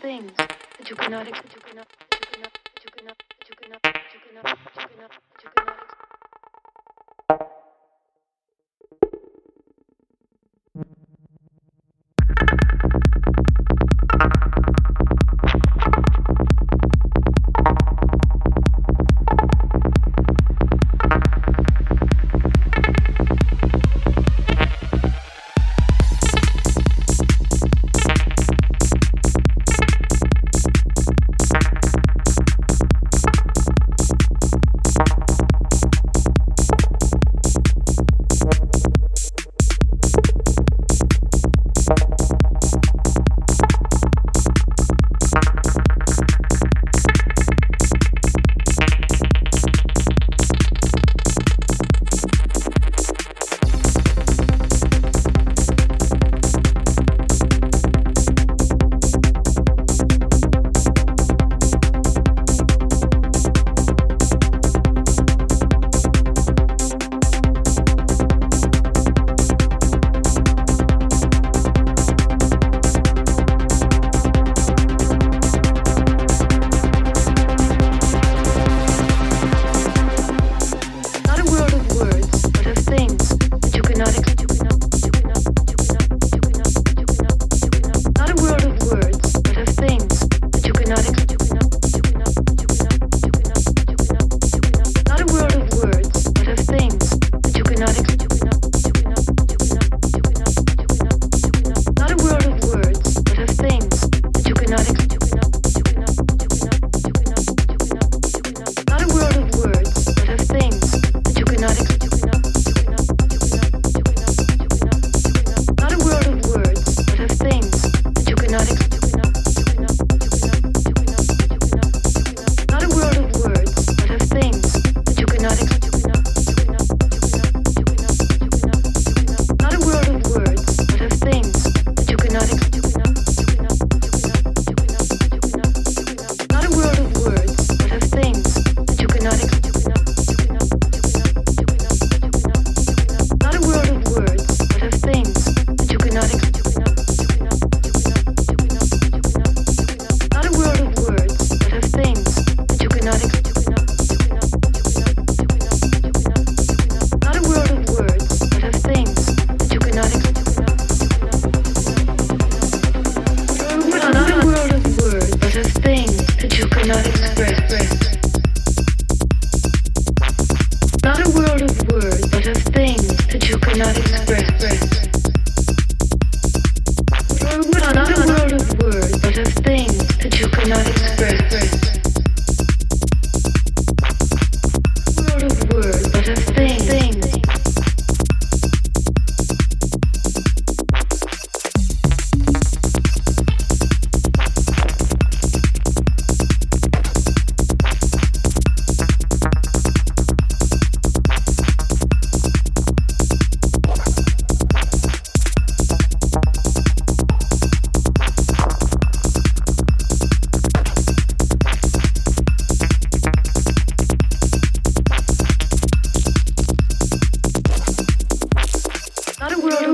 things that you cannot, that you cannot, that you cannot, that you cannot, that you cannot, that you cannot, that you cannot.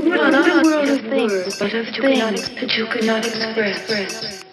But of things that you could cannot express.